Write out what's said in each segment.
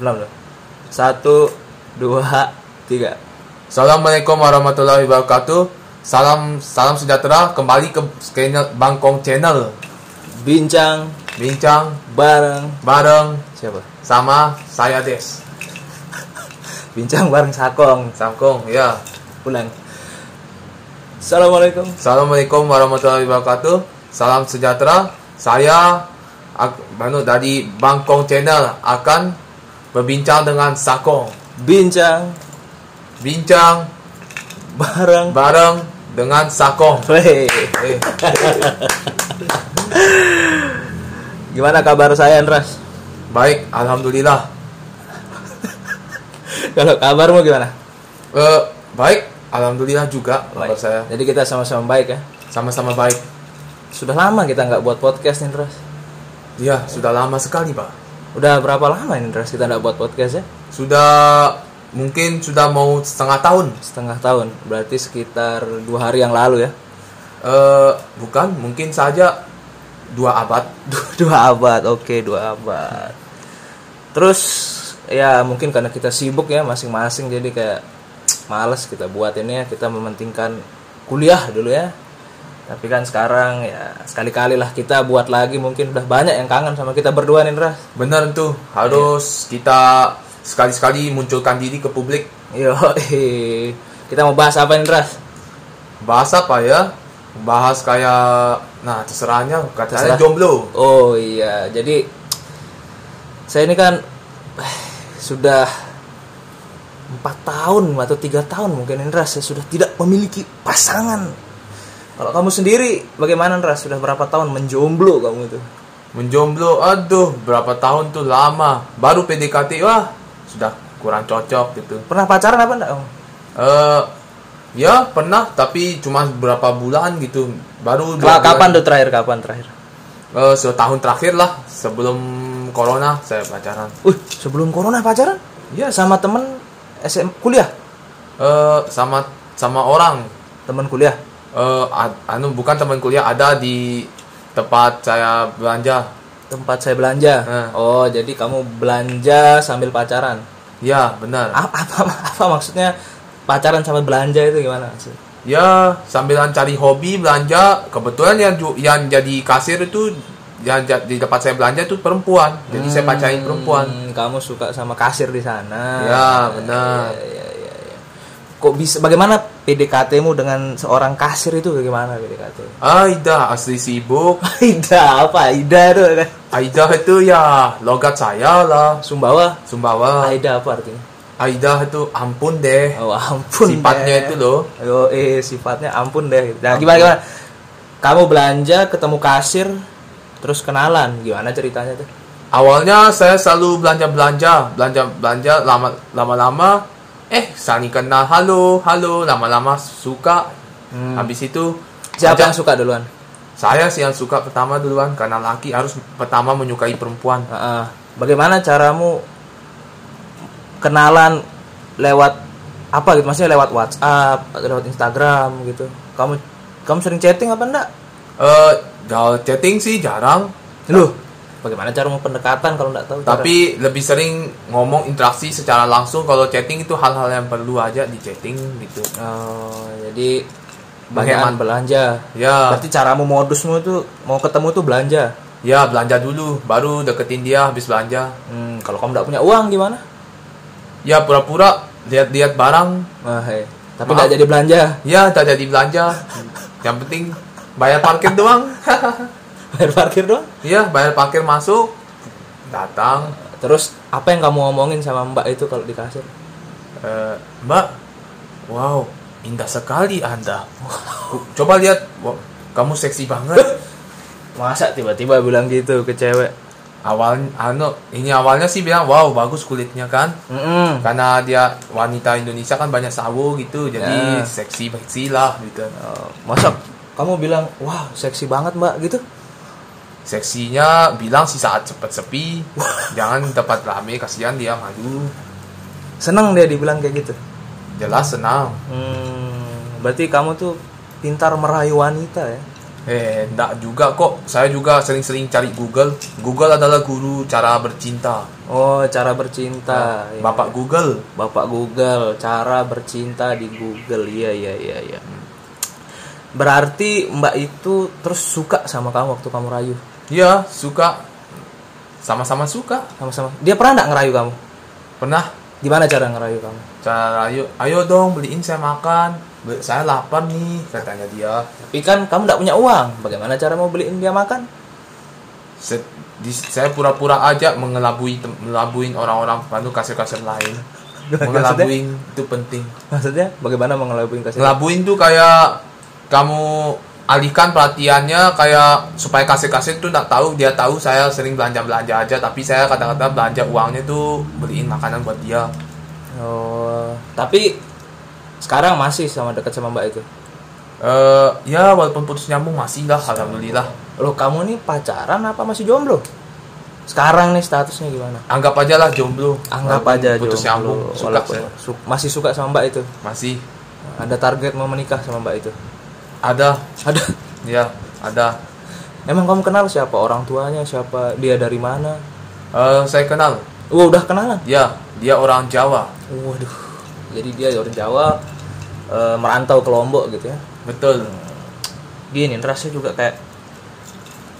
belum belum satu dua tiga Assalamualaikum warahmatullahi wabarakatuh. Salam salam sejahtera kembali ke channel Bangkong Channel. bincang Bincang bareng bareng siapa sama saya Des. bincang bareng sakong Sangkong ya. ulang assalamualaikum Assalamualaikum warahmatullahi wabarakatuh. Salam sejahtera. Saya Manu dari Bangkong Channel akan berbincang dengan Sakong. bincang Bincang bareng bareng dengan Sakong. Eh, gimana kabar saya Andras baik, alhamdulillah. kalau kabarmu gimana Eh, baik, alhamdulillah juga kabar Baik. saya. jadi kita sama-sama baik ya Sama-sama baik. sudah lama kita nggak buat podcast nih Andras Iya, sudah lama sekali, Pak. Udah berapa lama ini Andras kita nggak buat podcast ya Sudah mungkin sudah mau setengah tahun. setengah tahun berarti sekitar dua hari yang lalu ya Eh, bukan, mungkin saja dua abad. dua abad oke dua abad terus ya mungkin karena kita sibuk ya masing-masing jadi kayak males kita buat ini ya kita mementingkan kuliah dulu ya tapi kan sekarang ya sekali-kali lah kita buat lagi mungkin udah banyak yang kangen sama kita berdua nih Ras Benar tuh, harus kita sekali-sekali munculkan diri ke publik. yo kita mau bahas apa nih Ras Bahas apa ya? Bahas kayak, nah terserahnya, katanya Terserah. jomblo. Oh iya, jadi saya ini kan eh, sudah empat tahun atau tiga tahun mungkin Indra saya sudah tidak memiliki pasangan. Kalau kamu sendiri bagaimana Indra? Sudah berapa tahun menjomblo kamu itu? Menjomblo, aduh, berapa tahun tuh lama. Baru PDKT, wah, sudah kurang cocok gitu. Pernah pacaran apa enggak? Eh, ya pernah, tapi cuma beberapa bulan gitu. Baru dua Ka- bulan. Kapan tuh terakhir? Kapan terakhir? Eh, setahun terakhir lah sebelum corona saya pacaran. Uh, sebelum corona pacaran? Iya, Sama temen SM kuliah? eh sama sama orang. Temen kuliah? Eh, ad- anu bukan teman kuliah ada di tempat saya belanja. Tempat saya belanja. Eh. Oh, jadi kamu belanja sambil pacaran? Ya benar. apa, apa, apa maksudnya pacaran sama belanja itu gimana? Ya sambilan cari hobi belanja. Kebetulan yang yang jadi kasir itu yang di tempat saya belanja itu perempuan. Jadi saya pacarin perempuan. Hmm, kamu suka sama kasir di sana? Ya, benar. Ya, ya, ya. Kok bisa? Bagaimana PDKT-mu dengan seorang kasir itu bagaimana PDKT? Aida asli sibuk. Ida apa? Ida itu? Aida itu ya logat saya lah. Sumbawa. Sumbawa. Aida apa artinya? Aida itu ampun deh. Oh ampun. Sifatnya deh. itu loh. Ayo, eh sifatnya ampun deh. Nah, gimana gimana? Kamu belanja ketemu kasir, terus kenalan, gimana ceritanya tuh? Awalnya saya selalu belanja belanja belanja eh saling kenal halo halo lama-lama suka Hmm. habis itu Siapa ajak- yang suka duluan? saya sih yang suka pertama duluan karena laki harus pertama menyukai perempuan Heeh. Bagaimana caramu kenalan lewat apa gitu? Maksudnya lewat WhatsApp, lewat Instagram gitu. Kamu kamu sering chatting apa enggak? eh kalau chatting sih jarang Loh, bagaimana caramu pendekatan kalau enggak tahu? cara- tapi lebih sering ngomong interaksi secara langsung kalau chatting itu hal-hal yang perlu aja di chatting gitu Oh, jadi Menghemat. belanja. ya Berarti caramu modusmu itu mau ketemu tuh belanja. ya belanja dulu baru deketin dia habis belanja Hmm, kalau kamu enggak punya uang gimana? ya pura-pura lihat-lihat barang Wah, hei. Tapi Maaf. enggak jadi belanja. Ya, tak jadi belanja. Yang penting bayar parkir doang. Bayar parkir doang. Iya, bayar parkir masuk. Datang. Terus apa yang kamu ngomongin sama Mbak itu kalau di kasir? Eh, Mbak, wow, indah sekali Anda. Coba lihat, Wah, kamu seksi banget. Masa tiba-tiba bilang gitu ke cewek? Awal, anu, ini awalnya sih bilang, wow, bagus kulitnya kan. Mm-mm. Karena dia wanita Indonesia kan banyak sawo gitu, jadi Ya. seksi seksi lah gitu. Oh, masa kamu bilang, wah seksi banget mbak gitu? Seksinya bilang sih saat cepet sepi, jangan tempat rame, kasihan dia malu. Seneng dia dibilang kayak gitu. Jelas senang. Hmm, berarti kamu tuh pintar merayu wanita ya? Eh, enggak juga kok. Saya juga sering-sering cari Google. Google adalah guru cara bercinta. Oh, cara bercinta. Ya. Bapak Google. Bapak Google, cara bercinta di Google. Iya, iya, iya, iya. Berarti Mbak itu terus suka sama kamu waktu kamu rayu. Iya, suka. Sama-sama suka. Sama-sama. Dia pernah nggak ngerayu kamu? Pernah Gimana cara ngerayu kamu? cara ayo ayo dong beliin saya makan. Saya lapar nih, katanya dia. Tapi kan kamu nggak punya uang. Bagaimana cara mau beliin dia makan? Di- saya pura-pura aja mengelabui melabuin orang-orang anu kasir-kasir lain. Mengelabuin itu penting. Maksudnya bagaimana mengelabuin kasih? Ngelabuin tuh kayak kamu alihkan perhatiannya kayak supaya kasir-kasir tuh nggak tahu dia tahu saya sering belanja-belanja aja tapi saya kadang-kadang belanja uangnya tuh beliin makanan buat dia. Oh, tapi sekarang masih sama dekat sama Mbak itu. Eh ya walaupun putus nyambung masih lah alhamdulillah. Loh, kamu nih pacaran apa masih jomblo? Sekarang nih statusnya gimana? Anggap aja lah jomblo. Anggap Walaupun aja putus jomblo. nyambung. Suka Walaupun saya. su- masih suka sama Mbak itu. Masih Ada target mau menikah sama Mbak itu. Ada Ada. ya ada. Emang kamu kenal siapa orang tuanya? Siapa dia dari mana? Eh saya kenal. Oh, udah kenalan. Ya dia orang Jawa. Waduh. Jadi dia orang Jawa eh, merantau ke Lombok gitu ya. Betul. Gini, rasanya juga kayak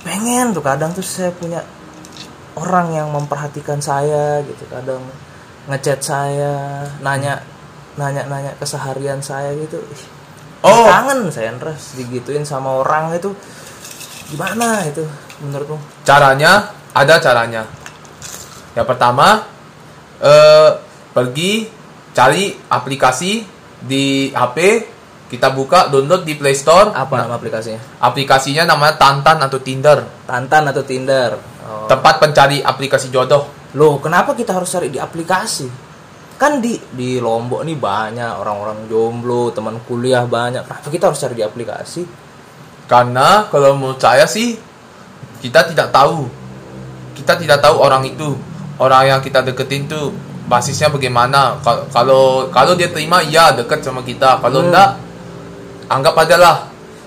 pengen tuh kadang tuh saya punya orang yang memperhatikan saya gitu kadang ngechat saya nanya nanya nanya keseharian saya gitu Ih, Oh. kangen saya Andres digituin sama orang itu gimana itu menurutmu Caranya ada caranya. Yang pertama eh pergi cari aplikasi di HP, kita buka download di Play Store. apa nama aplikasinya Aplikasinya namanya Tantan atau Tinder. Tantan atau Tinder oh. Tempat pencari aplikasi jodoh. Loh, kenapa kita harus cari di aplikasi? Kan di di Lombok nih banyak orang-orang jomblo, teman kuliah banyak. Kenapa kita harus cari di aplikasi? Karena kalau menurut saya sih kita tidak tahu. Kita tidak tahu orang itu, orang yang kita deketin tuh basisnya bagaimana. Kal- Kalau kalau dia terima ya deket sama kita. Kalau Hmm. enggak anggap aja lah.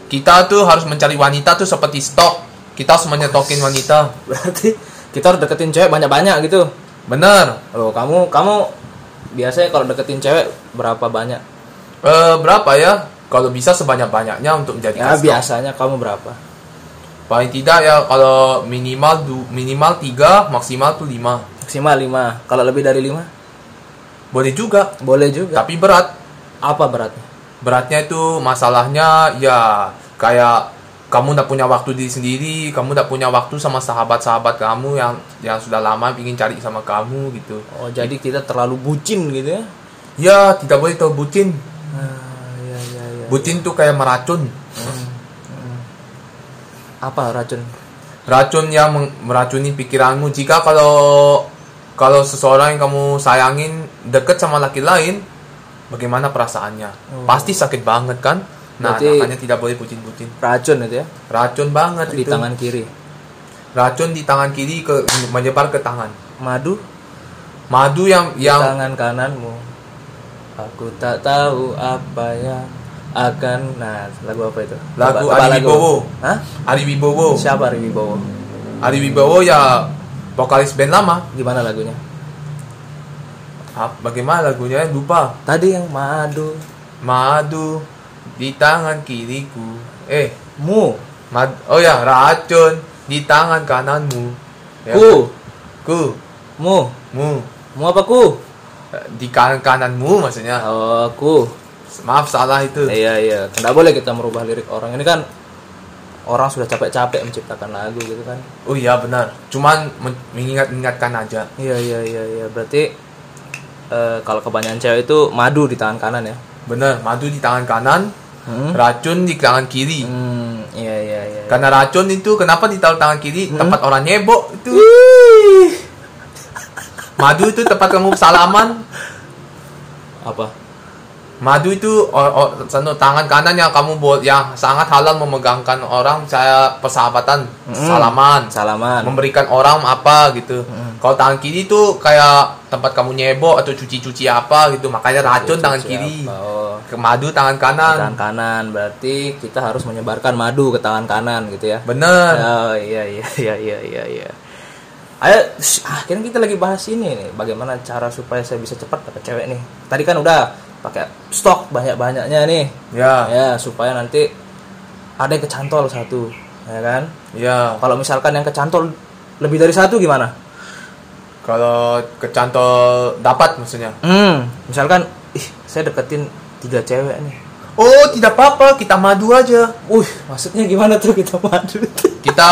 Kita tuh harus mencari wanita tuh seperti stok. Kita harus menyetokin wanita. Berarti kita harus deketin cewek banyak-banyak gitu. Bener. Loh, kamu kamu biasanya kalau deketin cewek berapa banyak? Eh, berapa ya? Kalau bisa sebanyak-banyaknya untuk menjadi Ya biasanya kamu berapa? Paling tidak ya kalau minimal du, minimal 3, maksimal tuh 5. Maksimal 5. Kalau lebih dari 5? Boleh juga, Boleh juga. tapi berat. Apa beratnya? beratnya itu masalahnya ya kayak kamu udah punya waktu diri sendiri kamu udah punya waktu sama sahabat-sahabat kamu yang yang sudah lama ingin cari sama kamu gitu Oh, jadi kita terlalu bucin gitu ya? ya tidak boleh tahu bucin Ah, ya ya ya. bucin tuh kayak meracun Apa racun? racun yang meracuni pikiranmu jika kalau kalau seseorang yang kamu sayangin deket sama laki lain bagaimana perasaannya Oh. pasti sakit banget kan nah Berarti- makanya tidak boleh bucin-bucin Racun itu ya? racun banget Di itu. tangan kiri. racun di tangan kiri ke menyebar ke tangan Madu madu yang di yang tangan kananmu. Aku tak tahu apa yang akan nah lagu apa itu? Lagu coba Ari Wibowo. Hah? Ari Wibowo Siapa Ari Wibowo? Ari Wibowo ya vokalis band lama Gimana lagunya? Ah, bagaimana lagunya lupa Tadi yang madu madu di tangan kiriku eh mu mad oh ya racun di tangan kananmu ya. ku ku mu mu mu apa ku? di kanan kananmu maksudnya Oh, ku. maaf salah itu Iya iya, nggak boleh kita merubah lirik orang. Ini kan orang sudah capek-capek menciptakan lagu gitu kan. oh iya benar cuman men- mengingat-ingatkan aja Iya iya iya iya. Berarti eh, kalau kebanyakan cewek itu madu di tangan kanan ya. Benar madu di tangan kanan Hmm. racun di tangan kiri Hmm, iya iya iya. Karena racun itu kenapa ditaruh tangan kiri? Hmm. Tempat orang nyebok itu. Madu itu tempat kamu salaman. Apa? Madu itu o- o- sanu, tangan kanan yang kamu buat yang sangat halal memegangkan orang saya persahabatan Hmm. salaman Salaman. memberikan orang apa gitu. Hmm. Kalau tangan kiri tuh kayak tempat kamu nyebok atau cuci-cuci apa gitu, makanya racun tangan Cuci kiri. apa? Oh, Ke madu tangan kanan. tangan kanan berarti kita harus menyebarkan madu ke tangan kanan gitu ya. Bener. Oh iya iya iya iya iya iya. Ayo, akhirnya kita lagi bahas ini nih, bagaimana cara supaya saya bisa cepat dapet cewek nih. Tadi kan udah pakai stok banyak-banyaknya nih. Ya, Ya, supaya nanti ada yang kecantol satu, ya kan? ya. Kalau misalkan yang kecantol lebih dari satu gimana? Kalau kecantol dapat maksudnya. Hmm, misalkan, ih, saya deketin tiga cewek nih. Oh, tidak apa-apa, kita madu aja. Wih, maksudnya gimana tuh kita madu? Kita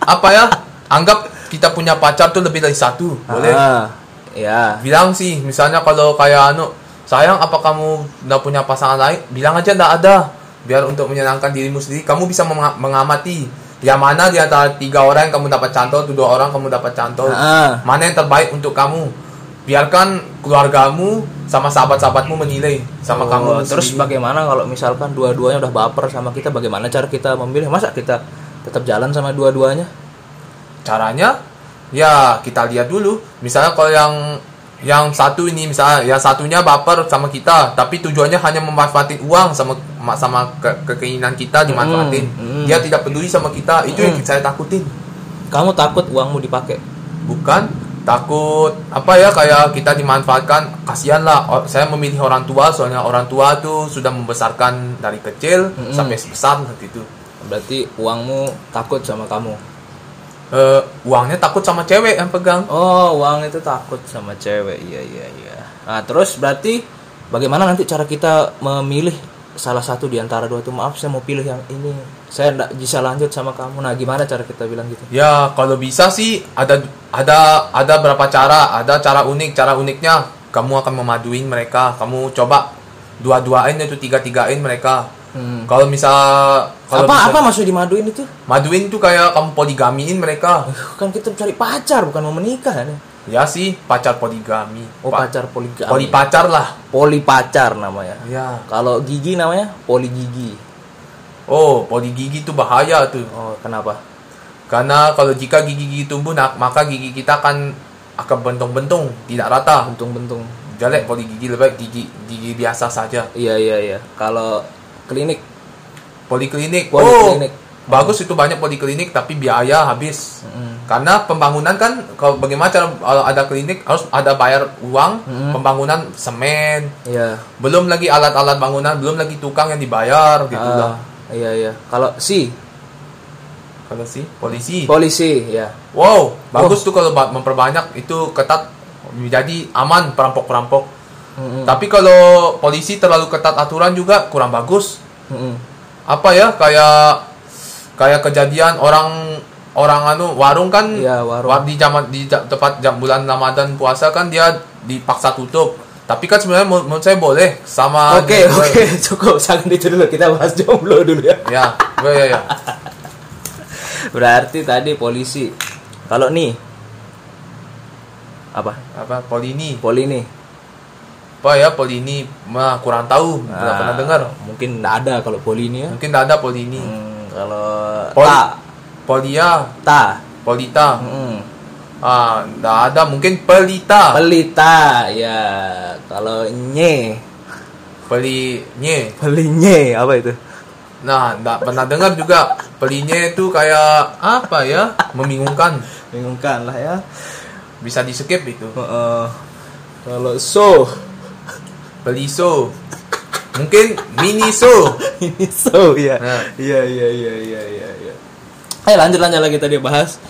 apa ya? Anggap kita punya pacar tuh lebih dari satu, boleh? Ah, ya. Bilang sih, misalnya kalau kayak anu, sayang apa kamu udah punya pasangan lain? Bilang aja ndak ada. Biar untuk menyenangkan dirimu sendiri, kamu bisa menga- mengamati yang mana di antara tiga orang yang kamu dapat cantol, tuh dua orang kamu dapat cantol. Mana yang terbaik untuk kamu? Biarkan keluargamu sama sahabat-sahabatmu menilai sama Oh, kamu. terus sendiri. bagaimana kalau misalkan dua-duanya udah baper sama kita? Bagaimana cara kita memilih? Masa kita tetap jalan sama dua-duanya? caranya ya kita lihat dulu misalnya kalau yang yang satu ini misalnya yang satunya baper sama kita tapi tujuannya hanya memanfaatin uang sama sama ke, keinginan kita dimanfaatin Hmm, hmm. dia tidak peduli sama kita itu yang Hmm. saya takutin Kamu takut uangmu dipakai? bukan takut apa ya kayak kita dimanfaatkan kasihan lah saya memilih orang tua soalnya orang tua tuh sudah membesarkan dari kecil Hmm. sampai besar seperti itu Berarti uangmu takut sama kamu. Eh, uangnya takut sama cewek yang pegang Oh, uang itu takut sama cewek. Iya, iya, iya. Nah, terus berarti bagaimana nanti cara kita memilih salah satu di antara dua itu? Maaf, saya mau pilih yang ini. Saya enggak bisa lanjut sama kamu. Nah, gimana cara kita bilang gitu? Ya, kalau bisa sih ada ada ada berapa cara, ada cara unik, cara uniknya kamu akan memaduin mereka, kamu coba dua-duain atau tiga-tigain mereka. Hmm. Kalau misal kalau apa misal- apa maksud dimaduin itu? maduin tuh kayak kamu poligamiin mereka. Kan kita cari pacar bukan mau menikah nih. Ya sih, pacar poligami. Oh, Pa- pacar poligami. Poli pacar lah. Poli pacar namanya. Ya. Kalau gigi namanya poli gigi. Oh, poli gigi tuh bahaya tuh. Oh, kenapa? Karena kalau jika gigi-gigi tumbuh, nah, maka gigi kita akan akan bentung-bentung, tidak rata. Bentung-bentung. Jelek poli gigi lebih baik gigi gigi biasa saja. Iya, iya, iya. Kalau klinik Poliklinik. Poliklinik. Oh, bagus itu banyak poliklinik tapi biaya habis. Mm. Karena pembangunan kan kalau bagaimana cara kalau ada klinik harus ada bayar uang, Mm. pembangunan semen, Iya. belum lagi alat-alat bangunan, belum lagi tukang yang dibayar gitu Ah, lah. iya, iya. Kalau si Kalau sih polisi. polisi, ya. Wow, bagus tuh kalau ba- memperbanyak itu ketat jadi aman perampok-perampok. Mm-mm. Tapi kalau polisi terlalu ketat aturan juga kurang bagus. Mm-mm. Apa ya kayak kayak kejadian orang orang anu warung kan Iya, warung. war- di zaman di tepat jam bulan Ramadan puasa kan dia dipaksa tutup. Tapi kan sebenarnya menurut saya boleh sama Oke, oke, cukup. Jangan itu dulu. Kita bahas jomblo dulu ya. Ya, ya, ya, ya. Berarti tadi polisi. Kalau nih apa? Apa Polini? Poli Apa ya Polini? Mah kurang tahu, tidak Ah, pernah dengar. Mungkin nggak ada kalau poli ini ya. Mungkin tidak ada Polini. Hmm, kalau Poli- ta, Polia, ta. Polita. Hmm. Ah, tidak ada mungkin Pelita. Pelita, ya. Kalau nye, Pelinye. pelinye apa itu? Nah, tidak pernah dengar juga. Pelinye itu kayak apa ya? Membingungkan. Bingungkan lah ya. Bisa di skip itu. Heeh. kalau so, Peliso. Mungkin mini so. ini so ya. Nah. Iya iya iya iya iya. iya. Ayo lanjut lanjut lagi tadi bahas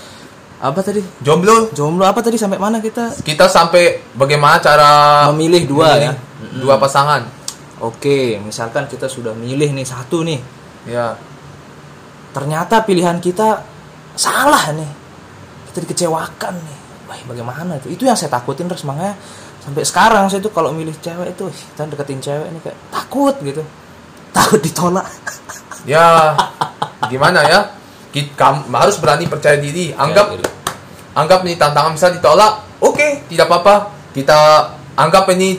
apa tadi? Jomblo. Jomblo apa tadi sampai mana kita? Kita sampai bagaimana cara Memilih dua memilih ya. Dua pasangan. Oke, misalkan kita sudah milih nih satu nih. Ya. Ternyata pilihan kita salah nih. Kita dikecewakan nih. Wah, bagaimana itu? Itu yang saya takutin terus makanya sampai sekarang saya tuh kalau milih cewek itu, kita deketin cewek ini kayak takut gitu. Takut ditolak. Ya. Gimana ya? Kita harus berani percaya diri. Anggap Ya, gitu. anggap nih tantangan bisa ditolak. Oke, tidak apa-apa. Kita anggap ini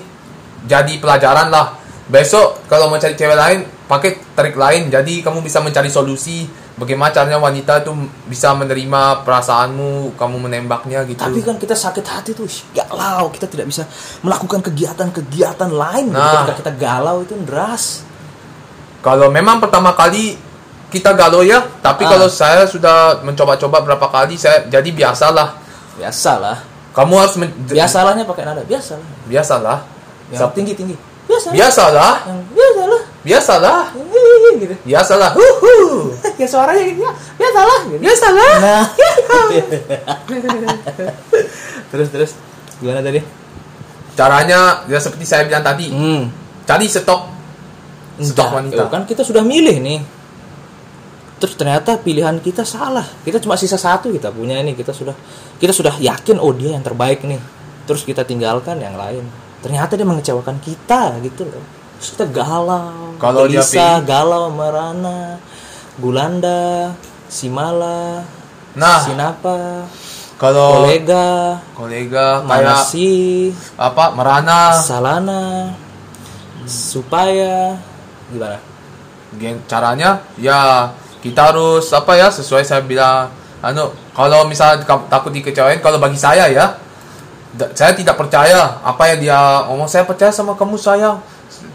jadi pelajaran lah. Besok kalau mau cari cewek lain, pakai trik lain jadi kamu bisa mencari solusi bagaimana caranya wanita itu bisa menerima perasaanmu kamu menembaknya gitu Tapi kan kita sakit hati tuh galau, kita tidak bisa melakukan kegiatan-kegiatan lain. Nah. ketika kita galau itu deras. kalau memang pertama kali kita galau ya tapi Ah. kalau saya sudah mencoba-coba berapa kali saya jadi biasalah Biasalah. kamu harus Biasalahnya pakai nada, biasalah. biasalah Yang Sa- tinggi-tinggi. Biasalah. biasalah Yang biasalah. Biasalah Ih, gitu. biasalah Huhu. Ya suaranya gitu ya. Biasalah. Gitu. biasalah Nah. terus terus gimana tadi? caranya ya seperti saya bilang tadi Hmm. cari stok stok wanita kan kita sudah milih nih. Terus ternyata pilihan kita salah. Kita cuma sisa satu kita punya ini. Kita sudah kita sudah yakin oh dia yang terbaik nih. Terus kita tinggalkan yang lain. Ternyata dia mengecewakan kita gitu loh. Terus kita galau. Kalau dia pilih- galau, merana, Gulanda, Simala, Nah. Sinapa, kalau kolega, kolega kayak Manasi, apa merana Salana, supaya gimana? Gen- caranya ya kita harus apa ya sesuai saya bilang anu kalau misal takut dikecewain kalau bagi saya ya saya tidak percaya apa yang dia ngomong saya percaya sama kamu sayang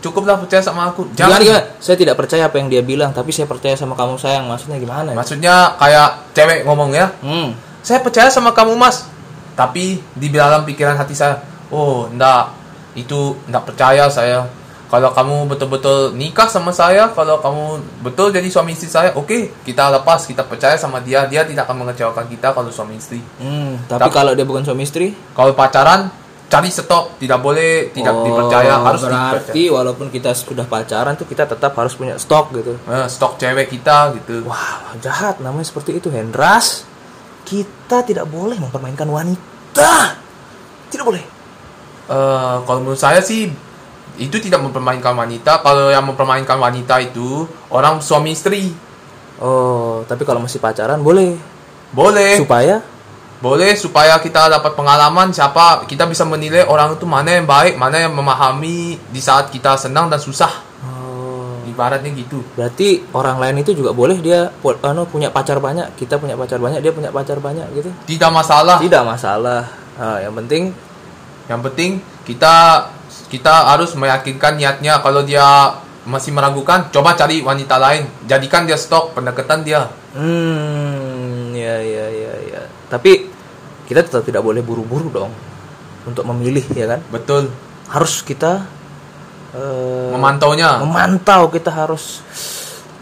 cukuplah percaya sama aku jangan gimana? Saya tidak percaya apa yang dia bilang, tapi saya percaya sama kamu sayang. Maksudnya gimana? ya? maksudnya kayak cewek ngomong ya Hmm. saya percaya sama kamu mas tapi di dalam pikiran hati saya oh enggak itu enggak percaya saya kalau kamu betul-betul nikah sama saya kalau kamu betul jadi suami istri saya oke kita lepas kita percaya sama dia dia tidak akan mengecewakan kita kalau suami istri Hmm, tapi Tapi- kalau dia bukan suami istri, kalau pacaran cari stop tidak boleh tidak Oh, dipercaya harus berarti walaupun kita sudah pacaran tuh kita tetap harus punya stok gitu. dipercaya. Eh, stok cewek kita gitu Wah, jahat namanya seperti itu, Hendras. Kita tidak boleh mempermainkan wanita. Tidak boleh. Eh, kalau menurut saya sih itu tidak mempermainkan wanita kalau yang mempermainkan wanita itu orang suami istri Oh, tapi kalau masih pacaran boleh. boleh Supaya boleh supaya kita dapat pengalaman siapa kita bisa menilai orang itu mana yang baik mana yang memahami di saat kita senang dan susah. Oh, ibaratnya gitu. Berarti orang lain itu juga boleh dia anu punya pacar banyak, kita punya pacar banyak, dia punya pacar banyak gitu. tidak masalah. Tidak masalah. Ah, yang penting yang penting kita kita harus meyakinkan niatnya. Kalau dia masih meragukan coba cari wanita lain. Jadikan dia stok pendekatan dia. Hmm, ya ya ya ya. Tapi kita tetap tidak boleh buru-buru dong untuk memilih ya kan. betul Harus kita eh, memantaunya memantau, kita harus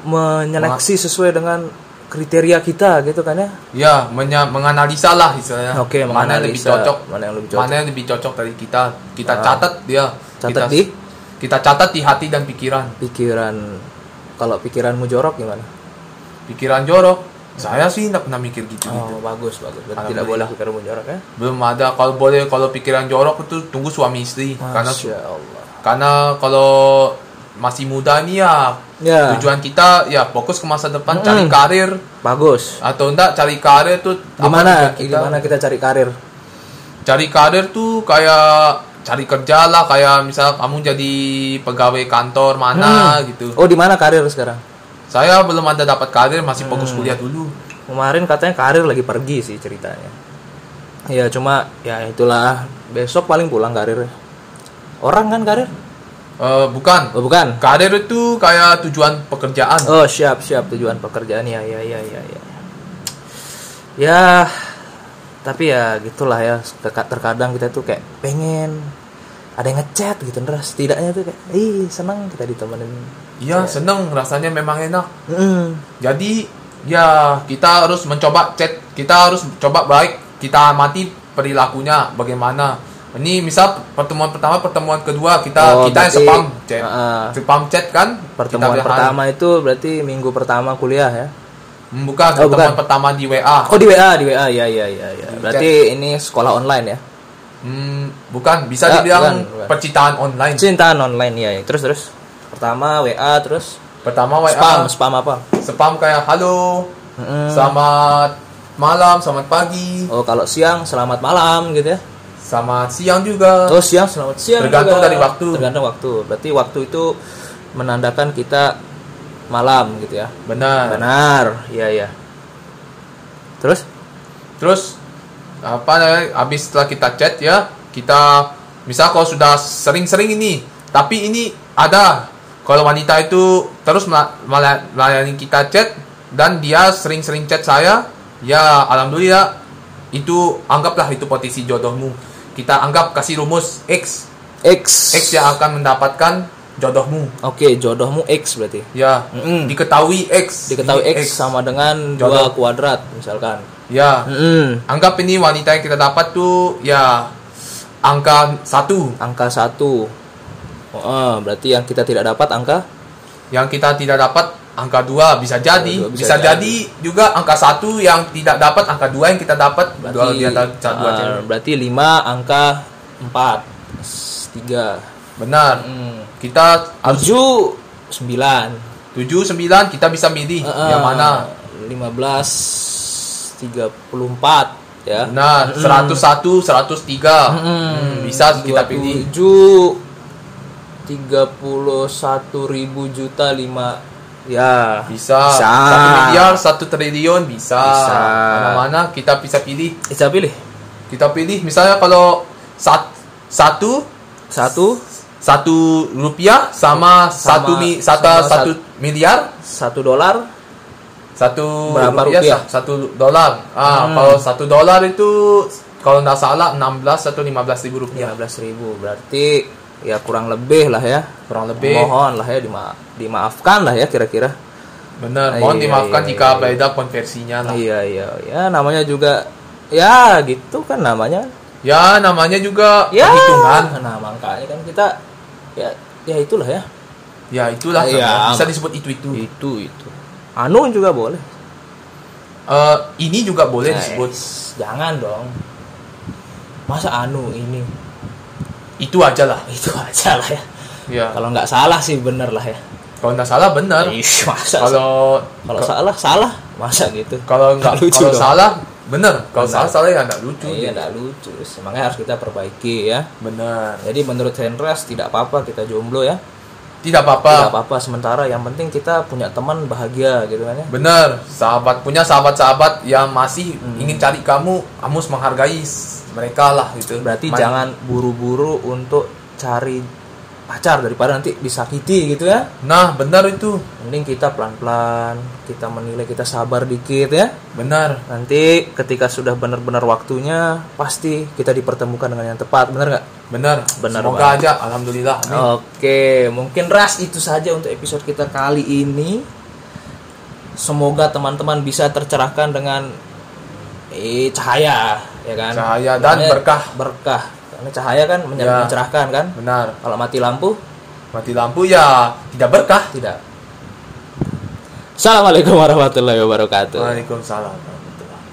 menyeleksi sesuai dengan kriteria kita gitu kan ya. ya menya- menganalisa lah istilahnya Oke, mana yang lebih cocok mana yang lebih cocok. mana yang lebih cocok dari kita kita Ah. catat dia Catat kita, di? kita catat di hati dan pikiran Pikiran kalau pikiranmu jorok gimana? pikiran jorok saya sih tidak pernah mikir gitu gitu Oh, bagus bagus. Berarti tidak boleh pikiranmu jorok ya. belum ada kalau boleh kalau pikiran jorok itu tunggu suami istri karena Masya Allah. karena kalau masih muda nih ya Ya. tujuan kita ya fokus ke masa depan cari karir Bagus. atau enggak cari karir tuh Gimana? kita Gimana kita cari karir? cari karir tuh kayak cari kerja lah kayak misal kamu jadi pegawai kantor mana Hmm. gitu Oh, di mana karir sekarang? Saya belum ada dapat karir masih Hmm. fokus kuliah dulu Kemarin katanya karir lagi pergi sih ceritanya. Ya cuma ya itulah besok paling pulang karir. Orang kan karir? Eh, bukan Oh bukan. karir itu kayak tujuan pekerjaan Oh siap siap tujuan pekerjaan ya ya ya ya ya. Ya tapi ya gitulah ya Terka- terkadang kita tuh kayak pengen ada yang ngechat gitu ngeras setidaknya tuh kayak ih senang kita ditemenin iya seneng rasanya memang enak Mm. Jadi ya kita harus mencoba chat, kita harus coba baik, kita amati perilakunya bagaimana. Ini misal pertemuan pertama, pertemuan kedua kita Oh, kita yang berarti- spam chat, Ah. spam chat kan? pertemuan Kita pertama itu berarti minggu pertama kuliah ya bukan Oh, pertemuan bukan. pertama di WA. oh di WA di WA ya ya ya ya berarti ini sekolah online ya Hmm, bukan bisa Ya, dibilang bukan, bukan. percintaan online. cintaan online ya, ya. terus terus pertama WA terus Pertama WA spam spam apa spam kayak halo, Mm-mm. selamat malam, selamat pagi, oh kalau siang selamat malam gitu ya selamat siang juga. oh siang selamat siang Tergantung juga. dari waktu. tergantung waktu berarti waktu itu menandakan kita malam gitu ya. Benar. Benar. Iya, iya. Terus? Terus apa? Habis setelah kita chat ya, kita misal kalau sudah sering-sering ini, tapi ini ada kalau wanita itu terus mela- mela- melayani kita chat dan dia sering-sering chat saya, ya alhamdulillah itu anggaplah itu potensi jodohmu. Kita anggap kasih rumus X, X. X yang akan mendapatkan jodohmu. Oke, jodohmu X berarti. Ya, Mm-mm. diketahui X. Diketahui Ini X, sama dengan Jodoh. dua kuadrat misalkan. Ya, Mm-mm. anggap ini wanita yang kita dapat tuh ya angka satu Angka satu. Oh, eh, berarti yang kita tidak dapat angka? Yang kita tidak dapat angka dua bisa jadi. Dua, bisa, bisa jadi. juga angka satu yang tidak dapat angka dua yang kita dapat. Dua berarti di antara dua eh, cewek. berarti 5 angka 4 3 benar. Hmm. kita harus 7 9 tujuh sembilan kita bisa milih yang mana. 15 34 ya. Benar. Seratus satu seratus tiga. Hmm, bisa kita pilih 31 ribu juta 5 ya. Bisa. Bisa. satu miliar satu triliun bisa, Bisa. mana-mana kita bisa pilih. Bisa pilih. Kita pilih. Misalnya kalau sat, satu satu. satu rupiah sama, Sama- satu mi, satu, sama satu miliar. satu dolar. Satu Berapa rupiah, rupiah? sa- satu dolar. Ah Hmm. kalau satu dolar itu kalau nggak salah 16 atau 15 ribu rupiah. 15 ribu berarti ya kurang lebih lah ya. Kurang lebih. Mohon lah ya dima dimaafkan lah ya kira-kira. Bener mohon Iya, dimaafkan iya, jika iya. beda konversinya lah. Iya iya ya namanya juga ya gitu kan namanya. Ya namanya juga ya. perhitungan. Nah makanya kan kita ya ya itulah ya. Ya itulah. Namanya. bisa disebut itu itu. Itu itu. Anu juga boleh. Eh, ini juga boleh Nah, disebut. jangan dong. Masa anu ini itu aja lah itu aja lah ya. Ya kalau nggak salah sih bener lah ya. Kalau nggak salah masa kalau kalau salah salah. Masa gitu? Kalau nggak Lucu kalau salah bener. Kalau salah salah ya nggak lucu iya nggak lucu. Makanya harus kita perbaiki ya. Bener. Jadi menurut Hendras tidak apa-apa kita jomblo ya tidak tidak apa-apa apa-apa sementara yang penting kita punya teman bahagia gitu kan ya. Bener sahabat punya sahabat-sahabat yang masih Hmm. ingin cari kamu kamu harus menghargai mereka lah gitu. Berarti Man- jangan buru-buru untuk cari pacar daripada nanti disakiti gitu ya nah benar itu mending kita pelan-pelan kita menilai kita sabar dikit ya benar nanti ketika sudah benar-benar waktunya pasti kita dipertemukan dengan yang tepat benar nggak benar Benar semoga banget. aja alhamdulillah amin. Oke, mungkin ras itu saja untuk episode kita kali ini. Semoga teman-teman bisa tercerahkan dengan eh, cahaya, ya kan? Cahaya dan Karena berkah. Berkah. Karena cahaya kan menyer- Ya. mencerahkan kan? benar Kalau mati lampu mati lampu ya tidak berkah tidak. Assalamualaikum warahmatullahi wabarakatuh. Waalaikumsalam